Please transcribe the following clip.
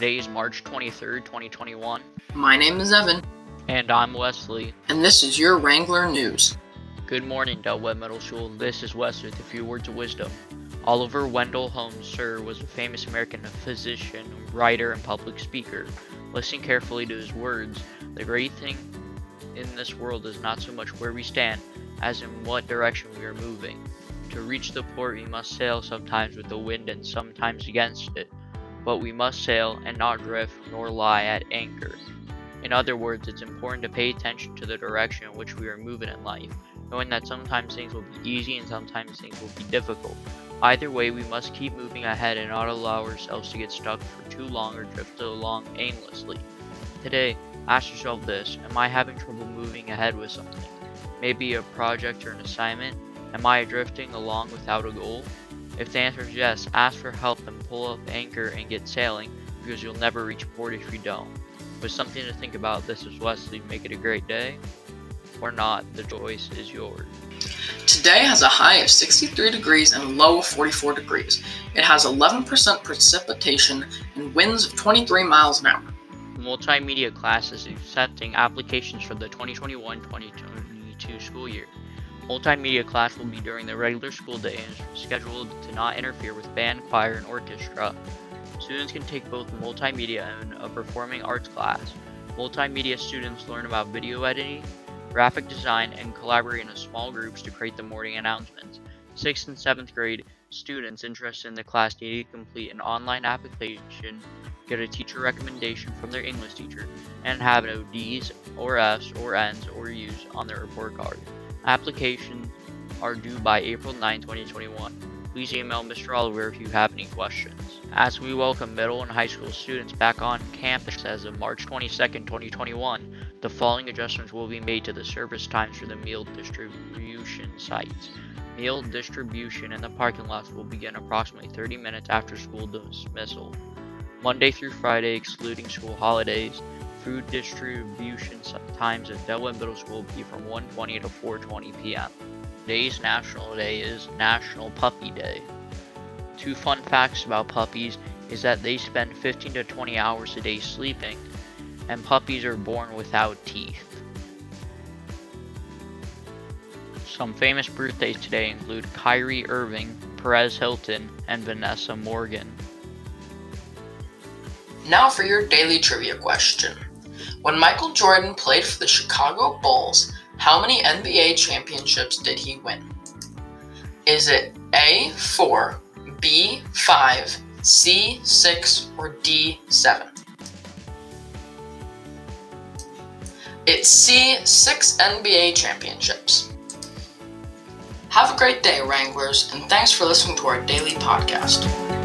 Today is March 23rd, 2021. My name is Evan, And I'm Wesley. and this is your Wrangler News. Good morning, Del Webb Middle School. This is Wes with a few words of wisdom. Oliver Wendell Holmes, sir, was a famous American physician, writer, and public speaker. Listen carefully to his words. The great thing in this world is not so much where we stand, as in what direction we are moving. To reach the port, we must sail sometimes with the wind and sometimes against it. But we must sail and not drift nor lie at anchor. In other words, it's important to pay attention to the direction in which we are moving in life, knowing that sometimes things will be easy and sometimes things will be difficult. Either way, we must keep moving ahead and not allow ourselves to get stuck for too long or drift along aimlessly. Today, ask yourself this Am I having trouble moving ahead with something? Maybe a project or an assignment? Am I drifting along without a goal? If the answer is yes, ask for help and pull up anchor and get sailing because you'll never reach port if you don't. With something to think about, this is Wesley. Make it a great day or not, the choice is yours. Today has a high of 63 degrees and a low of 44 degrees. It has 11% precipitation and winds of 23 miles an hour. Multimedia class is accepting applications for the 2021-2022 school year. Multimedia class will be during the regular school day and is scheduled to not interfere with band, choir, and orchestra. Students can take both multimedia and a performing arts class. Multimedia students learn about video editing, graphic design, and collaborate in small groups to create the morning announcements. 6th and 7th grade students interested in the class need to complete an online application, get a teacher recommendation from their English teacher, and have no D's or F's or N's or U's on their report card. Applications are due by April 9, 2021. Please email Mr. Oliver if you have any questions. As we welcome middle and high school students back on campus as of March 22, 2021, the following adjustments will be made to the service times for the meal distribution sites. Meal distribution in the parking lots will begin approximately 30 minutes after school dismissal. Monday through Friday, excluding school holidays, food distribution times at Del Webb Middle School will be from 1:20 to 4:20 p.m. Today's National Day is National Puppy Day. Two fun facts about puppies is that they spend 15 to 20 hours a day sleeping, and puppies are born without teeth. Some famous birthdays today include Kyrie Irving, Perez Hilton, and Vanessa Morgan. Now for your daily trivia question. When Michael Jordan played for the Chicago Bulls, how many NBA championships did he win? Is it A, 4, B, 5, C, 6, or D, 7? It's C, 6 NBA championships. Have a great day, Wranglers, and thanks for listening to our daily podcast.